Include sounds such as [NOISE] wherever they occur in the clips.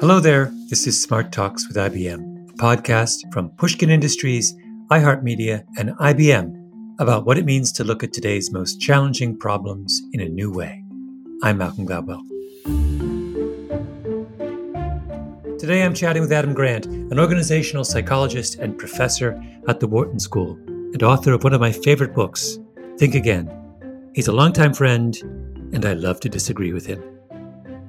Hello there. This is Smart Talks with IBM, a podcast from Pushkin Industries, iHeartMedia, and IBM about what it means to look at today's most challenging problems in a new way. I'm Malcolm Gladwell. Today I'm chatting with Adam Grant, an organizational psychologist and professor at the Wharton School, and author of one of my favorite books, Think Again. He's a longtime friend, and I love to disagree with him.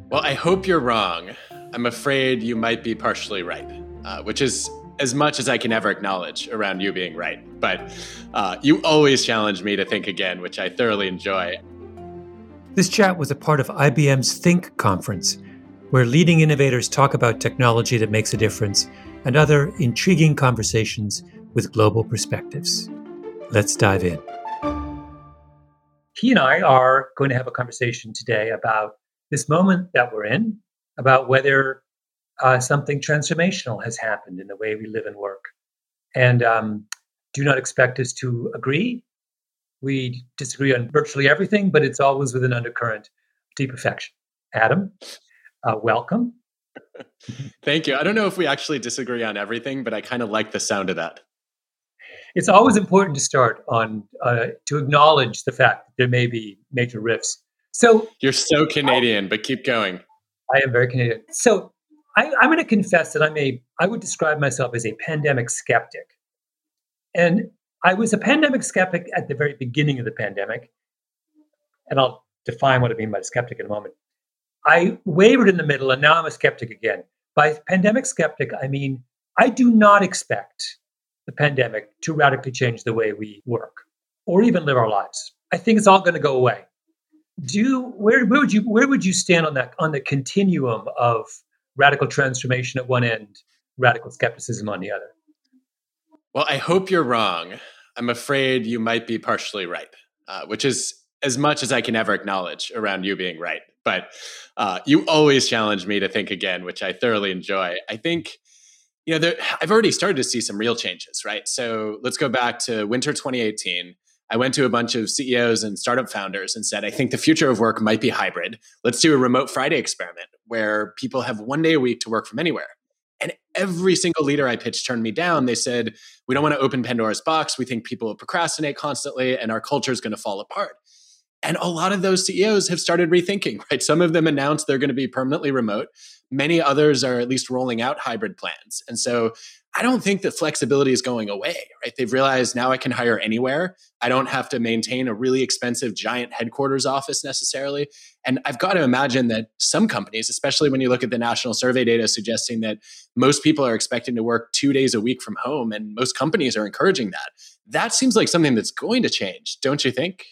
Well, I hope you're wrong. I'm afraid you might be partially right, uh, which is as much as I can ever acknowledge around you being right. But uh, you always challenge me to think again, which I thoroughly enjoy. This chat was a part of IBM's Think conference, where leading innovators talk about technology that makes a difference and other intriguing conversations with global perspectives. Let's dive in. He and I are going to have a conversation today about this moment that we're in, about whether uh, something transformational has happened in the way we live and work. And um, do not expect us to agree. We disagree on virtually everything, but it's always with an undercurrent of deep affection. Adam, uh, welcome. [LAUGHS] Thank you. I don't know if we actually disagree on everything, but I kind of like the sound of that. It's always important to start on uh, to acknowledge the fact that there may be major rifts. So you're so Canadian, but keep going. I am very Canadian. So I, am going to confess that I'm a, I would describe myself as a pandemic skeptic. And I was a pandemic skeptic at the very beginning of the pandemic. And I'll define what I mean by skeptic in a moment. I wavered in the middle and now I'm a skeptic again. By pandemic skeptic, I mean, I do not expect the pandemic to radically change the way we work or even live our lives. I think it's all going to go away do where where would you where would you stand on that on the continuum of radical transformation at one end, radical skepticism on the other? Well, I hope you're wrong. I'm afraid you might be partially right, uh, which is as much as I can ever acknowledge around you being right. But uh, you always challenge me to think again, which I thoroughly enjoy. I think, you know, there, I've already started to see some real changes, right? So let's go back to winter 2018. I went to a bunch of CEOs and startup founders and said, I think the future of work might be hybrid. Let's do a remote Friday experiment where people have one day a week to work from anywhere. And every single leader I pitched turned me down. They said, We don't want to open Pandora's box. We think people will procrastinate constantly and our culture is going to fall apart. And a lot of those CEOs have started rethinking, [LAUGHS] right? Some of them announced they're going to be permanently remote. Many others are at least rolling out hybrid plans. And so I don't think that flexibility is going away, right? They've realized now I can hire anywhere. I don't have to maintain a really expensive giant headquarters office necessarily. And I've got to imagine that some companies, especially when you look at the national survey data suggesting that most people are expecting to work two days a week from home, and most companies are encouraging that. That seems like something that's going to change, don't you think?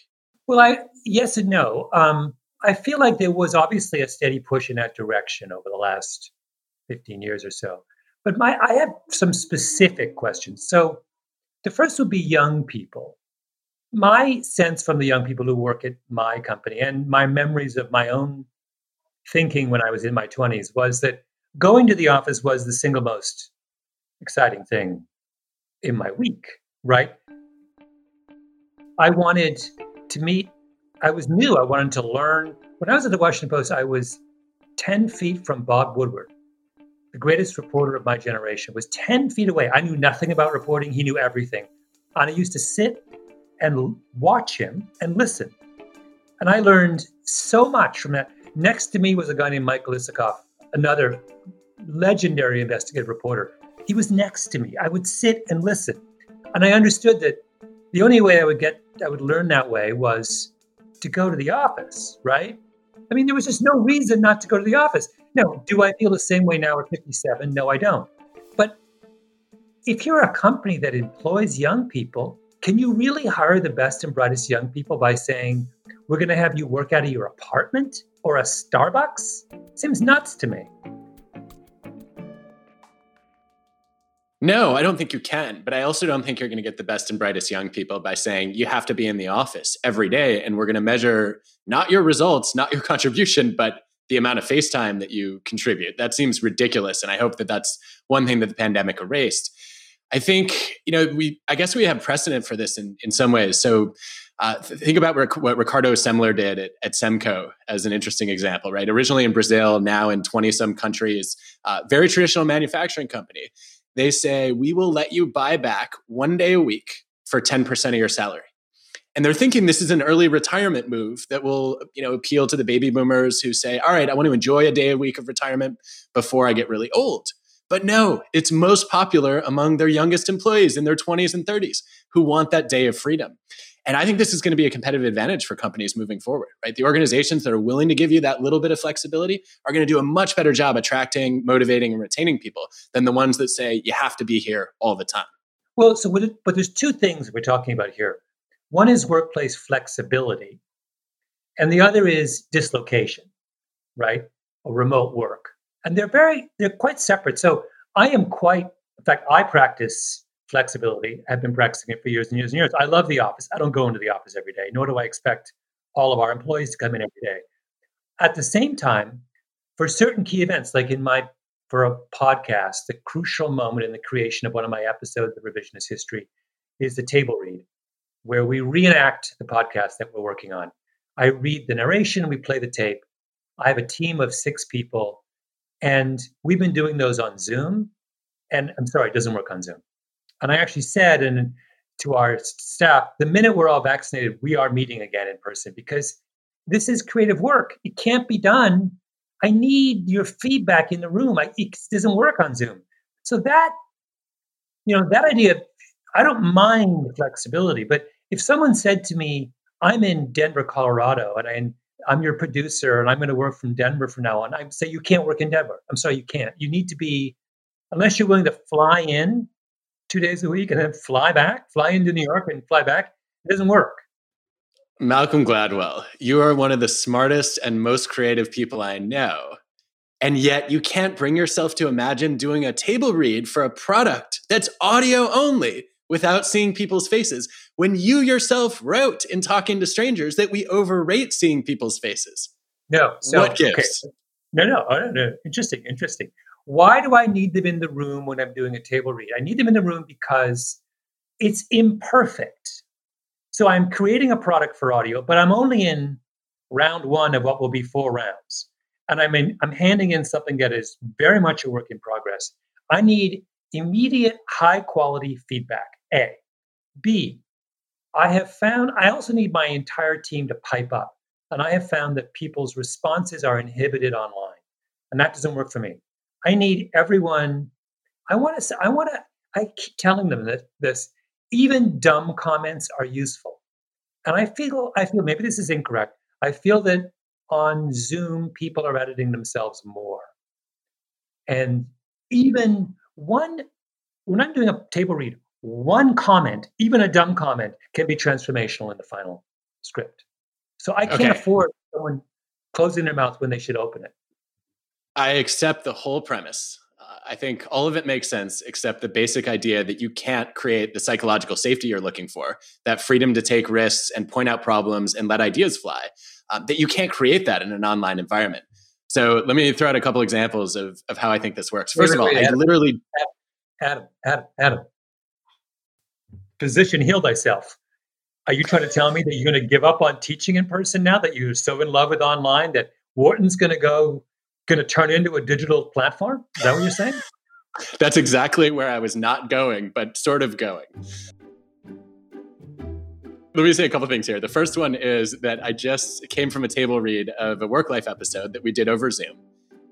Well, I yes and no. Um, I feel like there was obviously a steady push in that direction over the last 15 years or so. But my, I have some specific questions. So the first would be young people. My sense from the young people who work at my company and my memories of my own thinking when I was in my 20s was that going to the office was the single most exciting thing in my week, right? I wanted to meet, I was new, I wanted to learn. When I was at the Washington Post, I was 10 feet from Bob Woodward the greatest reporter of my generation, was 10 feet away. I knew nothing about reporting, he knew everything. And I used to sit and watch him and listen. And I learned so much from that. Next to me was a guy named Michael Isikoff, another legendary investigative reporter. He was next to me. I would sit and listen. And I understood that the only way I would get I would learn that way was to go to the office, right? I mean, there was just no reason not to go to the office. No, do I feel the same way now at 57? No, I don't. But if you're a company that employs young people, can you really hire the best and brightest young people by saying, we're going to have you work out of your apartment or a Starbucks? Seems nuts to me. No, I don't think you can. But I also don't think you're going to get the best and brightest young people by saying you have to be in the office every day. And we're going to measure not your results, not your [LAUGHS] contribution, but the amount of FaceTime that you contribute. That seems ridiculous. And I hope that that's one thing that the pandemic erased. I think, you know, we, I guess we have precedent for this in, in some ways. So uh, think about what Ricardo Semler did at, at, Semco as an interesting example, right? Originally in Brazil, now in 20 some countries, uh, very traditional manufacturing company. They say, we will let you buy back one day a week for 10% of your salary. And they're thinking this is an early retirement move that will, you know, appeal to the baby boomers who say, all right, I want to enjoy a day a week of retirement before I get really old. But no, it's most popular among their youngest employees in their 20s and 30s who want that day of freedom. And I think this is going to be a competitive advantage for companies moving forward, right? The organizations that are willing to give you that little bit of flexibility are going to do a much better job attracting, motivating, and retaining people than the ones that say you have to be here all the time. Well, so what, but there's two things we're talking about here. One is workplace flexibility, and the other is dislocation, right? Or remote work. And they're very, they're quite separate. So I am quite, in fact, I practice flexibility. I've been practicing it for years and years and years. I love the office. I don't go into the office every day, nor do I expect all of our employees to come in every day. At the same time, for certain key events, like in my for a podcast, the crucial moment in the creation of one of my episodes of Revisionist History is the table read, where we reenact the podcast that we're working on. I read the narration, we play the tape. I have a team of six people, and we've been doing those on Zoom. And I'm sorry, it doesn't work on Zoom. And I actually said and to our staff, the minute we're all vaccinated, we are meeting again in person because this is creative work. It can't be done. I need your feedback in the room. I, it doesn't work on Zoom. So that, you know, that idea, I don't mind flexibility, but if someone said to me, I'm in Denver, Colorado, and I, I'm your producer and I'm going to work from Denver from now on, I'd say, you can't work in Denver. I'm sorry, you can't. You need to be, unless you're willing to fly in two days a week and then fly back, fly into New York and fly back. It doesn't work. Malcolm Gladwell, you are one of the smartest and most creative people I know. And yet you can't bring yourself to imagine doing a table read for a product that's audio only without seeing people's faces when you yourself wrote in talking to strangers that we overrate seeing people's faces. No. So, what gives? Okay. No, no, oh, no, no. Interesting, interesting. Why do I need them in the room when I'm doing a table read? I need them in the room because it's imperfect. So I'm creating a product for audio, but I'm only in round one of what will be four rounds. And I'm, in, I'm handing in something that is very much a work in progress. I need immediate high quality feedback. A. B. I have found, I also need my entire team to pipe up. And I have found that people's responses are inhibited online. And that doesn't work for me. I need everyone. I want to. say. I want to. I keep telling them that this. Even dumb comments are useful, and I feel. I feel maybe this is incorrect. I feel that on Zoom people are editing themselves more, and even one. When I'm doing a table read, one comment, even a dumb comment, can be transformational in the final script. So I can't okay. afford someone closing their mouth when they should open it. I accept the whole premise. Uh, I think all of it makes sense, except the basic idea that you can't create the psychological safety you're looking for, that freedom to take risks and point out problems and let ideas fly, um, that you can't create that in an online environment. So let me throw out a couple examples of, of how I think this works. First wait, wait, of all, Adam, I literally. Adam, Adam, Adam. Position heal thyself. Are you trying to tell me that you're going to give up on teaching in person now that you're so in love with online that Wharton's going to go going to turn into a digital platform? Is that what you're saying? That's exactly where I was not going, but sort of going. Let me say a couple things here. The first one is that I just came from a table read of a work life episode that we did over Zoom.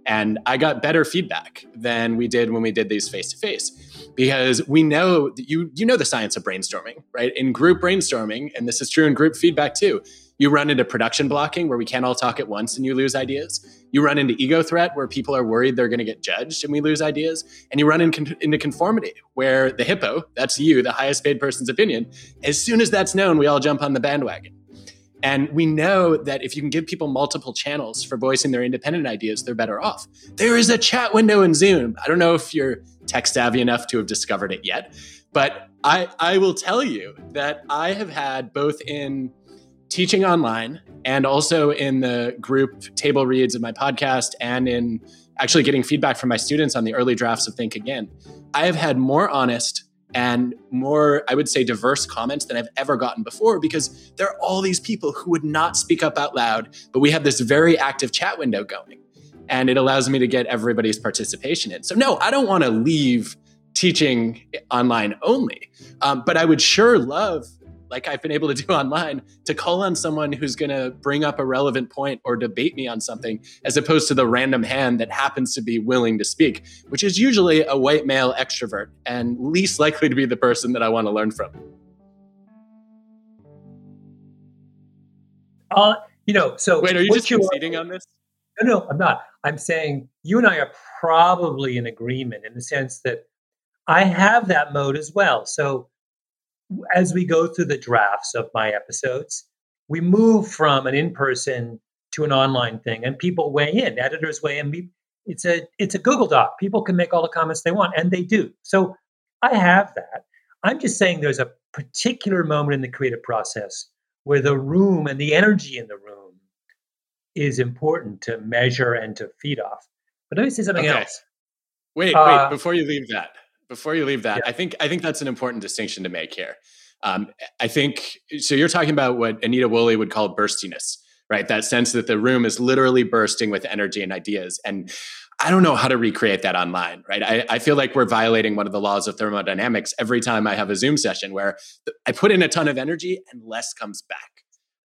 And I got better feedback than we did when we did these face to face because we know that you you know the science of brainstorming, right? In group brainstorming, and this is true in group feedback too, you run into production blocking where we can't all talk at once and you lose ideas. You run into ego threat where people are worried they're going to get judged and we lose ideas. And you run in con- into conformity where the hippo, that's you, the highest paid person's opinion, as soon as that's known, we all jump on the bandwagon. And we know that if you can give people multiple channels for voicing their independent ideas, they're better off. There is a chat window in Zoom. I don't know if you're tech savvy enough to have discovered it yet, but I, I will tell you that I have had both in teaching online and also in the group table reads of my podcast and in actually getting feedback from my students on the early drafts of Think Again, I have had more honest and more, I would say, diverse comments than I've ever gotten before because there are all these people who would not speak up out loud, but we have this very active chat window going. And it allows me to get everybody's participation in. So, no, I don't want to leave teaching online only, um, but I would sure love like I've been able to do [LAUGHS] online, to call on someone who's going to bring up a relevant point or debate me on something, as opposed to the random hand that happens to be willing to speak, which is usually a white male extrovert and least likely to be the person that I want to learn from. Uh, you know, so wait, are you just conceding on this? No, no, I'm not. I'm saying you and I are probably in agreement in the sense that I have that mode as well. So as we go through the drafts of my episodes, we move from an in-person to an online thing, and people weigh in. Editors weigh in. It's a it's a Google Doc. People can make all the comments they want, and they do. So I have that. I'm just saying there's a particular moment in the creative process where the room and the energy in the room is important to measure and to feed off. But let me say something okay. else. Wait, uh, wait, before you leave that, before you leave that, yeah. I think I think that's an important distinction to make here. Um, I think so. You're talking about what Anita Woolley would call burstiness, right? That sense that the room is literally bursting with energy and ideas. And I don't know how to recreate that online, right? I, I, feel like we're violating one of the laws of thermodynamics every time I have a Zoom session where I put in a ton of energy and less comes back.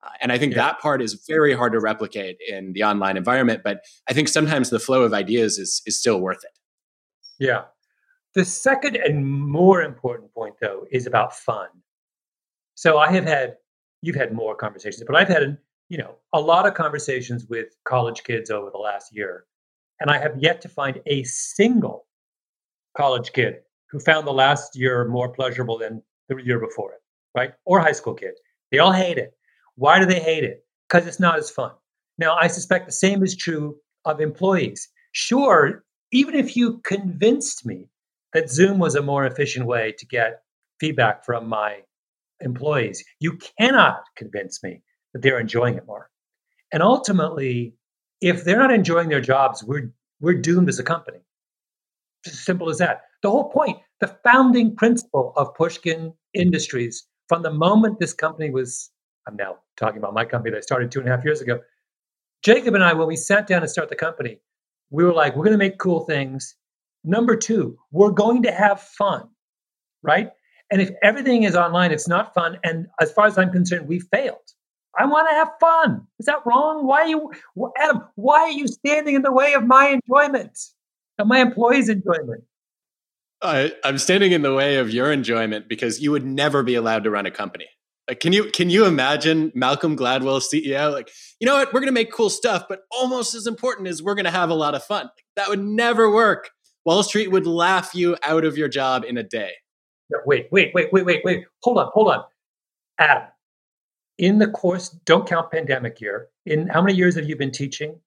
Uh, and I think yeah. that part is very hard to replicate in the online environment. But I think sometimes the flow of ideas is is still worth it. Yeah. The second and more important point, though, is about fun. So I have had, you've had more conversations, but I've had, you know, a lot of conversations with college kids over the last year, and I have yet to find a single college kid who found the last year more pleasurable than the year before it, right? Or high school kid. They all hate it. Why do they hate it? Because it's not as fun. Now, I suspect the same is true of employees. Sure, even if you convinced me that Zoom was a more efficient way to get feedback from my employees. You cannot convince me that they're enjoying it more. And ultimately, if they're not enjoying their jobs, we're we're doomed as a company. Just as simple as that. The whole point, the founding principle of Pushkin Industries, from the moment this company was, I'm now talking about my company that I started two and a half years ago. Jacob and I, when we sat down to start the company, we were like, we're going to make cool things Number two, we're going to have fun, right? And if everything is online, it's not fun. And as far as I'm concerned, we failed. I want to have fun. Is that wrong? Why are you, Adam? Why are you standing in the way of my enjoyment, of my employees' enjoyment? I'm standing in the way of your enjoyment because you would never be allowed to run a company. Like, can you can you imagine Malcolm Gladwell, CEO, like, you know what, we're going to make cool stuff, but almost as important is we're going to have a lot of fun. That would never work. Wall Street would laugh you out of your job in a day. wait, wait, wait, wait, wait, wait. Hold on, hold on. Adam, in the course, don't count pandemic year. In how many years have you been teaching?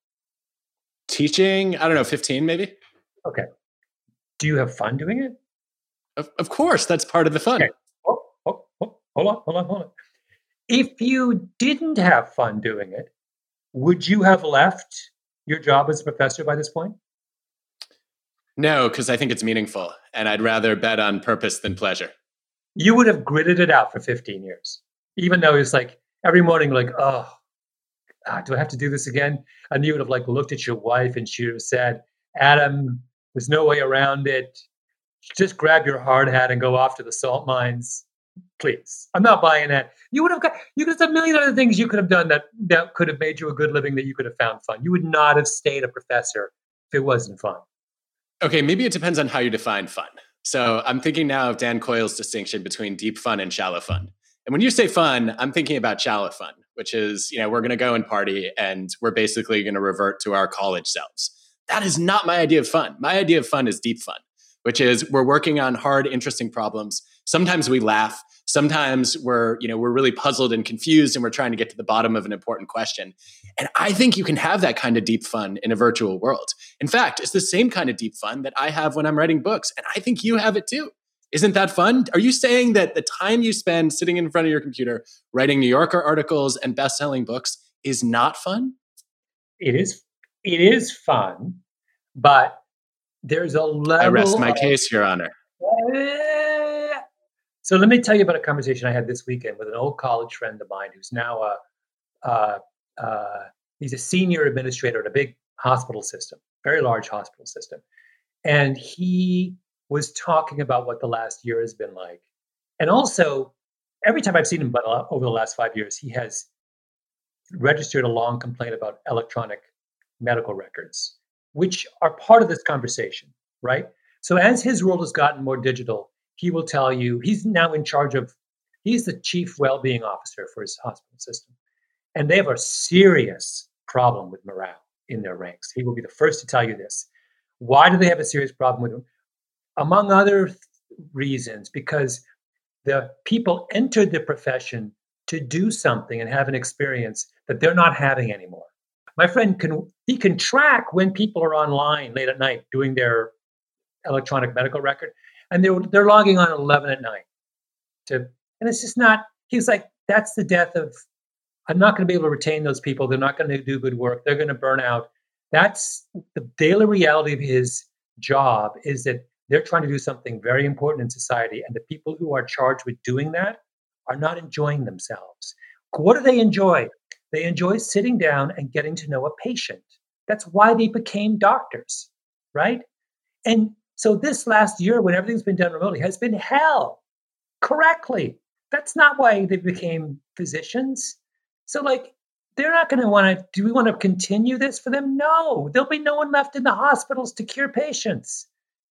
Teaching, I don't know, 15 maybe. Okay. Do you have fun doing it? Of, of course, that's part of the fun. Okay. Oh, oh, oh, hold on, hold on, hold on. If you didn't have fun doing it, would you have left your job as a professor by this point? No, because I think it's meaningful, and I'd rather bet on purpose than pleasure. You would have gritted it out for 15 years, even though it's like every morning, like, oh, ah, do I have to do this again? And you would have like looked at your wife, and she would have said, "Adam, there's no way around it. Just grab your hard hat and go off to the salt mines." Please, I'm not buying that. You would have got you could have done a million other things you could have done that that could have made you a good living that you could have found fun. You would not have stayed a professor if it wasn't fun. Okay, maybe it depends on how you define fun. So I'm thinking now of Dan Coyle's distinction between deep fun and shallow fun. And when you say fun, I'm thinking about shallow fun, which is, you know, we're going to go and party and we're basically going to revert to our college selves. That is not my idea of fun. My idea of fun is deep fun, which is we're working on hard, interesting problems. Sometimes we laugh sometimes we're you know we're really puzzled and confused and we're trying to get to the bottom of an important question. And i think you can have that kind of deep fun in a virtual world. In fact it's the same kind of deep fun that i have when i'm writing books and i think you have it too. Isn't that fun? Are you saying that the time you spend sitting in front of your computer writing new yorker articles and best-selling books is not fun? It is it is fun but there's a level i rest my of, case your honor So let me tell you about a conversation I had this weekend with an old college friend of mine who's now a uh, uh, he's a senior administrator at a big hospital system, very large hospital system, and he was talking about what the last year has been like, and also every time I've seen him, but over the last five years, he has registered a long complaint about electronic medical records, which are part of this conversation, right? So as his world has gotten more digital, he will tell you he's now in charge of he's the chief well-being officer for his hospital system. And they have a serious problem with morale in their ranks. He will be the first to tell you this. Why do they have a serious problem with them among other th- reasons because the people entered the profession to do something and have an experience that they're not having anymore. My friend can he can track when people are online late at night doing their electronic medical record and they're they're logging on at 11 at night to and it's just not he's like that's the death of i'm not going to be able to retain those people. They're not going to do good work. They're going to burn out. That's the daily reality of his job is that they're trying to do something very important in society and the people who are charged with doing that are not enjoying themselves. What do they enjoy? They enjoy sitting down and getting to know a patient. That's why they became doctors right? And so this last year, when everything's been done remotely, has been hell. Correctly. That's not why they became physicians. So, like, they're not going to want to. Do we want to continue this for them? No. There'll be no one left in the hospitals to cure patients.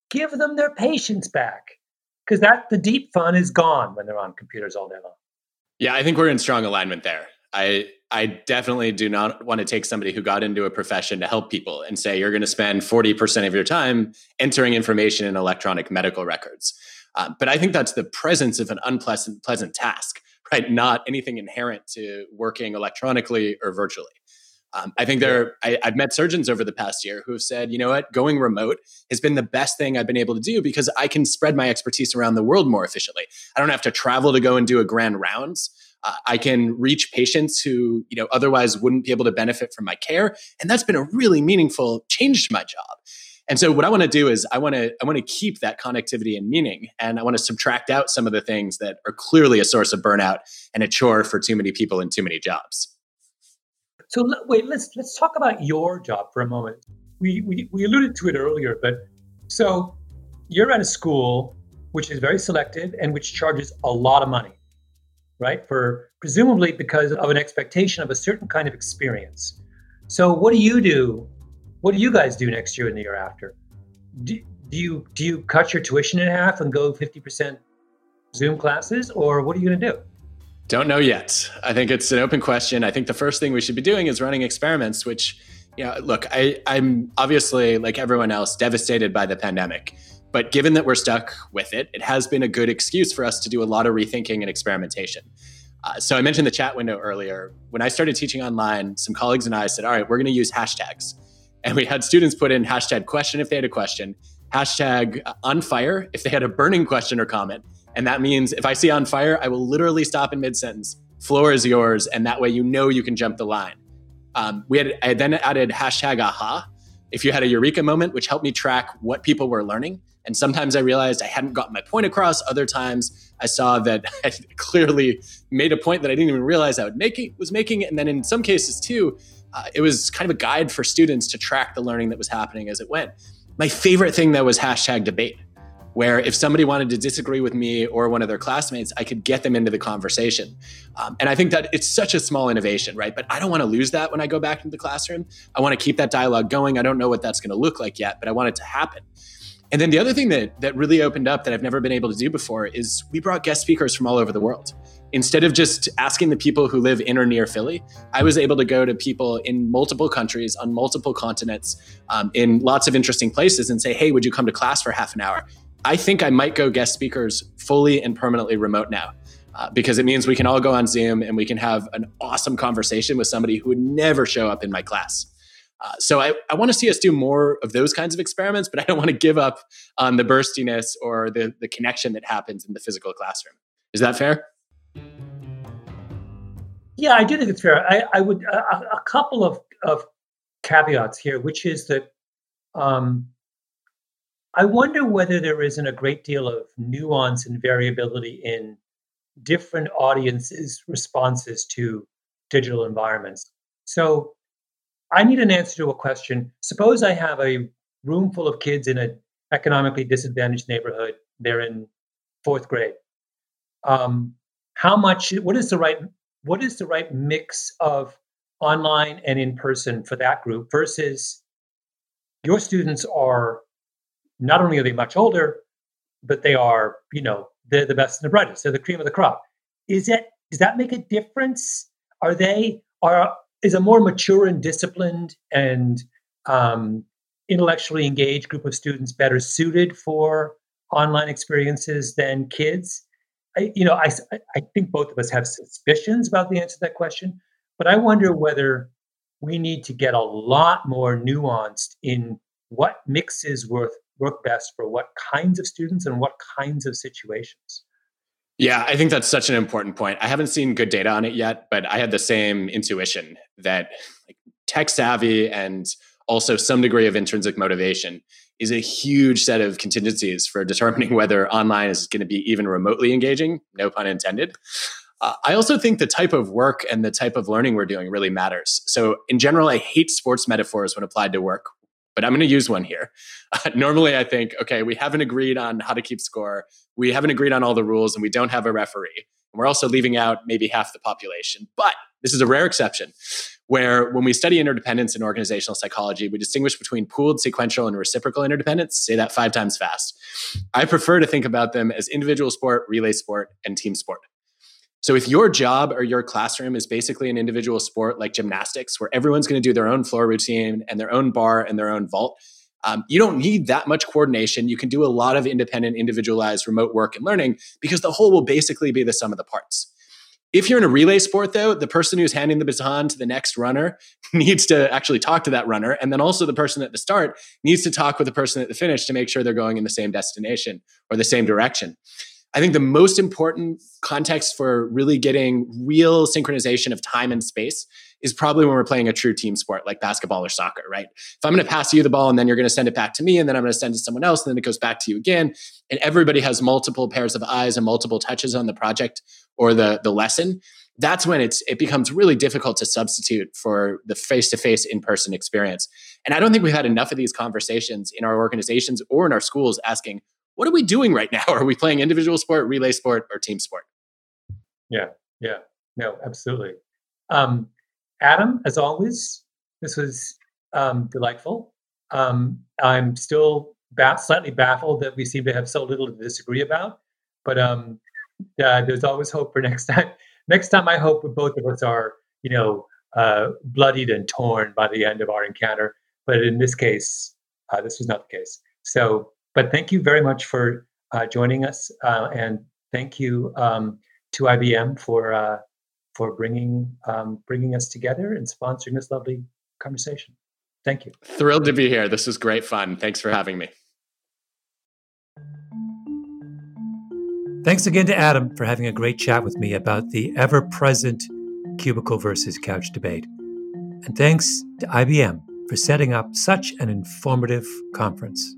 Give them their patients back, because that the deep fun is gone when they're on computers all day long. Yeah, I think we're in strong alignment there. I I definitely do not want to take somebody who got into a profession to help people and say you're going to spend 40% of your time entering information in electronic medical records. Um, but I think that's the presence of an unpleasant pleasant task, right? Not anything inherent to working electronically or virtually. Um, I think there. I, I've met surgeons over the past year who have said, you know what, going remote has been the best thing I've been able to do because I can spread my expertise around the world more efficiently. I don't have to travel to go and do a grand rounds. I can reach patients who, you know, otherwise wouldn't be able to benefit from my care, and that's been a really meaningful change to my job. And so what I want to do is I want to I want to keep that connectivity and meaning and I want to subtract out some of the things that are clearly a source of burnout and a chore for too many people in too many jobs. So wait, let's let's talk about your job for a moment. We we, we alluded to it earlier, but so you're at a school which is very selective and which charges a lot of money right? For presumably because of an expectation of a certain kind of experience. So, what do you do? What do you guys do next year and the year after? Do, do you do you cut your tuition in half and go fifty percent Zoom classes, or what are you going to do? Don't know yet. I think it's an open question. I think the first thing we should be doing is running experiments, which, yeah, look, I, I'm obviously, like everyone else, devastated by the pandemic. But given that we're stuck with it, it has been a good excuse for us to do a lot of rethinking and experimentation. Uh, so I mentioned the chat window earlier. When I started teaching online, some colleagues and I said, all right, we're going to use hashtags. And we had students put in hashtag question if they had a question, hashtag on fire if they had a burning question or comment. And that means if I see on fire, I will literally stop in mid sentence. Floor is yours. And that way you know you can jump the line. Um, we had I then added hashtag aha if you had a eureka moment, which helped me track what people were learning. And sometimes I realized I hadn't gotten my point across. Other times I saw that [LAUGHS] I clearly made a point that I didn't even realize I was making. And then in some cases too, uh, it was kind of a guide for students to track the learning that was happening as it went. My favorite thing though was hashtag debate, where if somebody wanted to disagree with me or one of their classmates, I could get them into the conversation. Um, and I think that it's such a small innovation, right? But I don't want to lose that when I go back into the classroom. I want to keep that dialogue going. I don't know what that's going to look like yet, but I want it to happen. And then the other thing that that really opened up that I've never been able to do before is we brought guest speakers from all over the world. Instead of just asking the people who live in or near Philly, I was able to go to people in multiple countries, on multiple continents, um, in lots of interesting places, and say, "Hey, would you come to class for half an hour?" I think I might go guest speakers fully and permanently remote now. Uh, because it means we can all go on Zoom and we can have an awesome conversation with somebody who would never show up in my class. Uh, so I, I want to see us do more of those kinds of experiments, but I don't want to give up on the burstiness or the, the connection that happens in the physical classroom. Is that fair? Yeah, I do think it's fair. I, I would a, a, couple of, of caveats here, which is that um, I wonder whether there isn't a great deal of nuance and variability in different audiences' responses to digital environments. So I need an answer to a question. Suppose I have a room full of kids in an economically disadvantaged neighborhood. They're in fourth grade. Um, how much? What is the right? What is the right mix of online and in person for that group versus your students are not only are they much older, but they are, you know, they're the best and the brightest. They're the cream of the crop. Is it does that make a difference? Are they are is a more mature and disciplined and um, intellectually engaged group of students better suited for online experiences than kids? I, you know, I, I think both of us have suspicions about the answer to that question, but I wonder whether we need to get a lot more nuanced in what mixes work, work best for what kinds of students and what kinds of situations. Yeah, I think that's such an important point. I haven't seen good data on it yet, but I had the same intuition that like, tech savvy and also some degree of intrinsic motivation is a huge set of contingencies for determining [LAUGHS] whether online is going to be even remotely engaging, no pun intended. Uh, I also think the type of work and the type of learning we're doing really matters. So, in general, I hate sports metaphors when applied to work, but I'm going to use one here. Uh, [LAUGHS] normally, I think, okay, we haven't agreed on how to keep score, we haven't agreed on all the rules, and we don't have a referee. And we're also leaving out maybe half the population. But this is a rare exception where when we study interdependence in organizational psychology, we distinguish between pooled, sequential, and reciprocal interdependence. Say that five times fast. I prefer to think about them as individual sport, relay sport, and team sport. So if your job or your classroom is basically an individual sport like gymnastics, where everyone's going to do their own floor routine and their own bar and their own vault, um, you don't need that much coordination. You can do a lot of independent, individualized remote work and learning because the whole will basically be the sum of the parts. If you're in a relay sport, though, the person who's handing the baton to the next runner [LAUGHS] needs to actually talk to that runner. And then also the person at the start needs to talk with the person at the finish to make sure they're going in the same destination or the same direction. I think the most important context for really getting real synchronization of time and space is probably when we're playing a true team sport like basketball or soccer, right? If I'm going to pass you the ball and then you're going to send it back to me and then I'm going to send it to someone else and then it goes back to you again, and everybody has multiple pairs of eyes and multiple touches on the project or the the lesson, that's when it's it becomes really difficult to substitute for the face-to-face in-person experience. And I don't think we've had enough of these conversations in our organizations or in our schools asking what are we doing right now? [LAUGHS] Are we playing individual sport, relay sport, or team sport? Yeah, yeah, no, absolutely. Um, Adam, as always, this was um, delightful. Um, I'm still ba- slightly baffled that we seem to have so little to disagree about, but um, uh, there's always hope for [LAUGHS] next time. Next time, I hope both of us are, you know, uh, bloodied and torn by the end of our encounter. But in this case, uh, this was not the case. So but thank you very much for uh, joining us, uh, and thank you um, to IBM for uh, for bringing um, bringing us together and sponsoring this lovely conversation. Thank you. Thrilled to be here. This was great fun. Thanks for having me. Thanks again to Adam for having a great chat with me about the ever present cubicle versus couch debate. And thanks to IBM for setting up such an informative conference.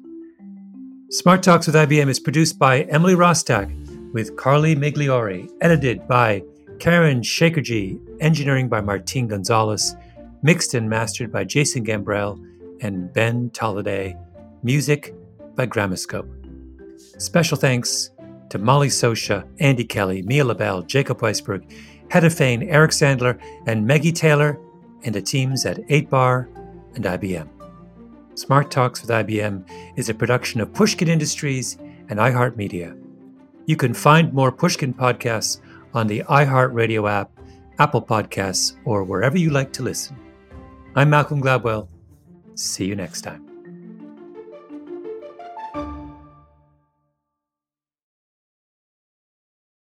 Smart Talks with IBM is produced by Emily Rostak with Carly Migliori, edited by Karen Shakerji, engineering by Martin Gonzalez, mixed and mastered by Jason Gambrell and Ben Tolliday, music by Gramoscope. Special thanks to Molly Sosha, Andy Kelly, Mia LaBelle, Jacob Weisberg, Hedda Fain, Eric Sandler, and Maggie Taylor, and the teams at 8Bar and IBM. Smart Talks with IBM is a production of Pushkin Industries and iHeartMedia. You can find more Pushkin podcasts on the iHeartRadio app, Apple Podcasts, or wherever you like to listen. I'm Malcolm Gladwell. See you next time.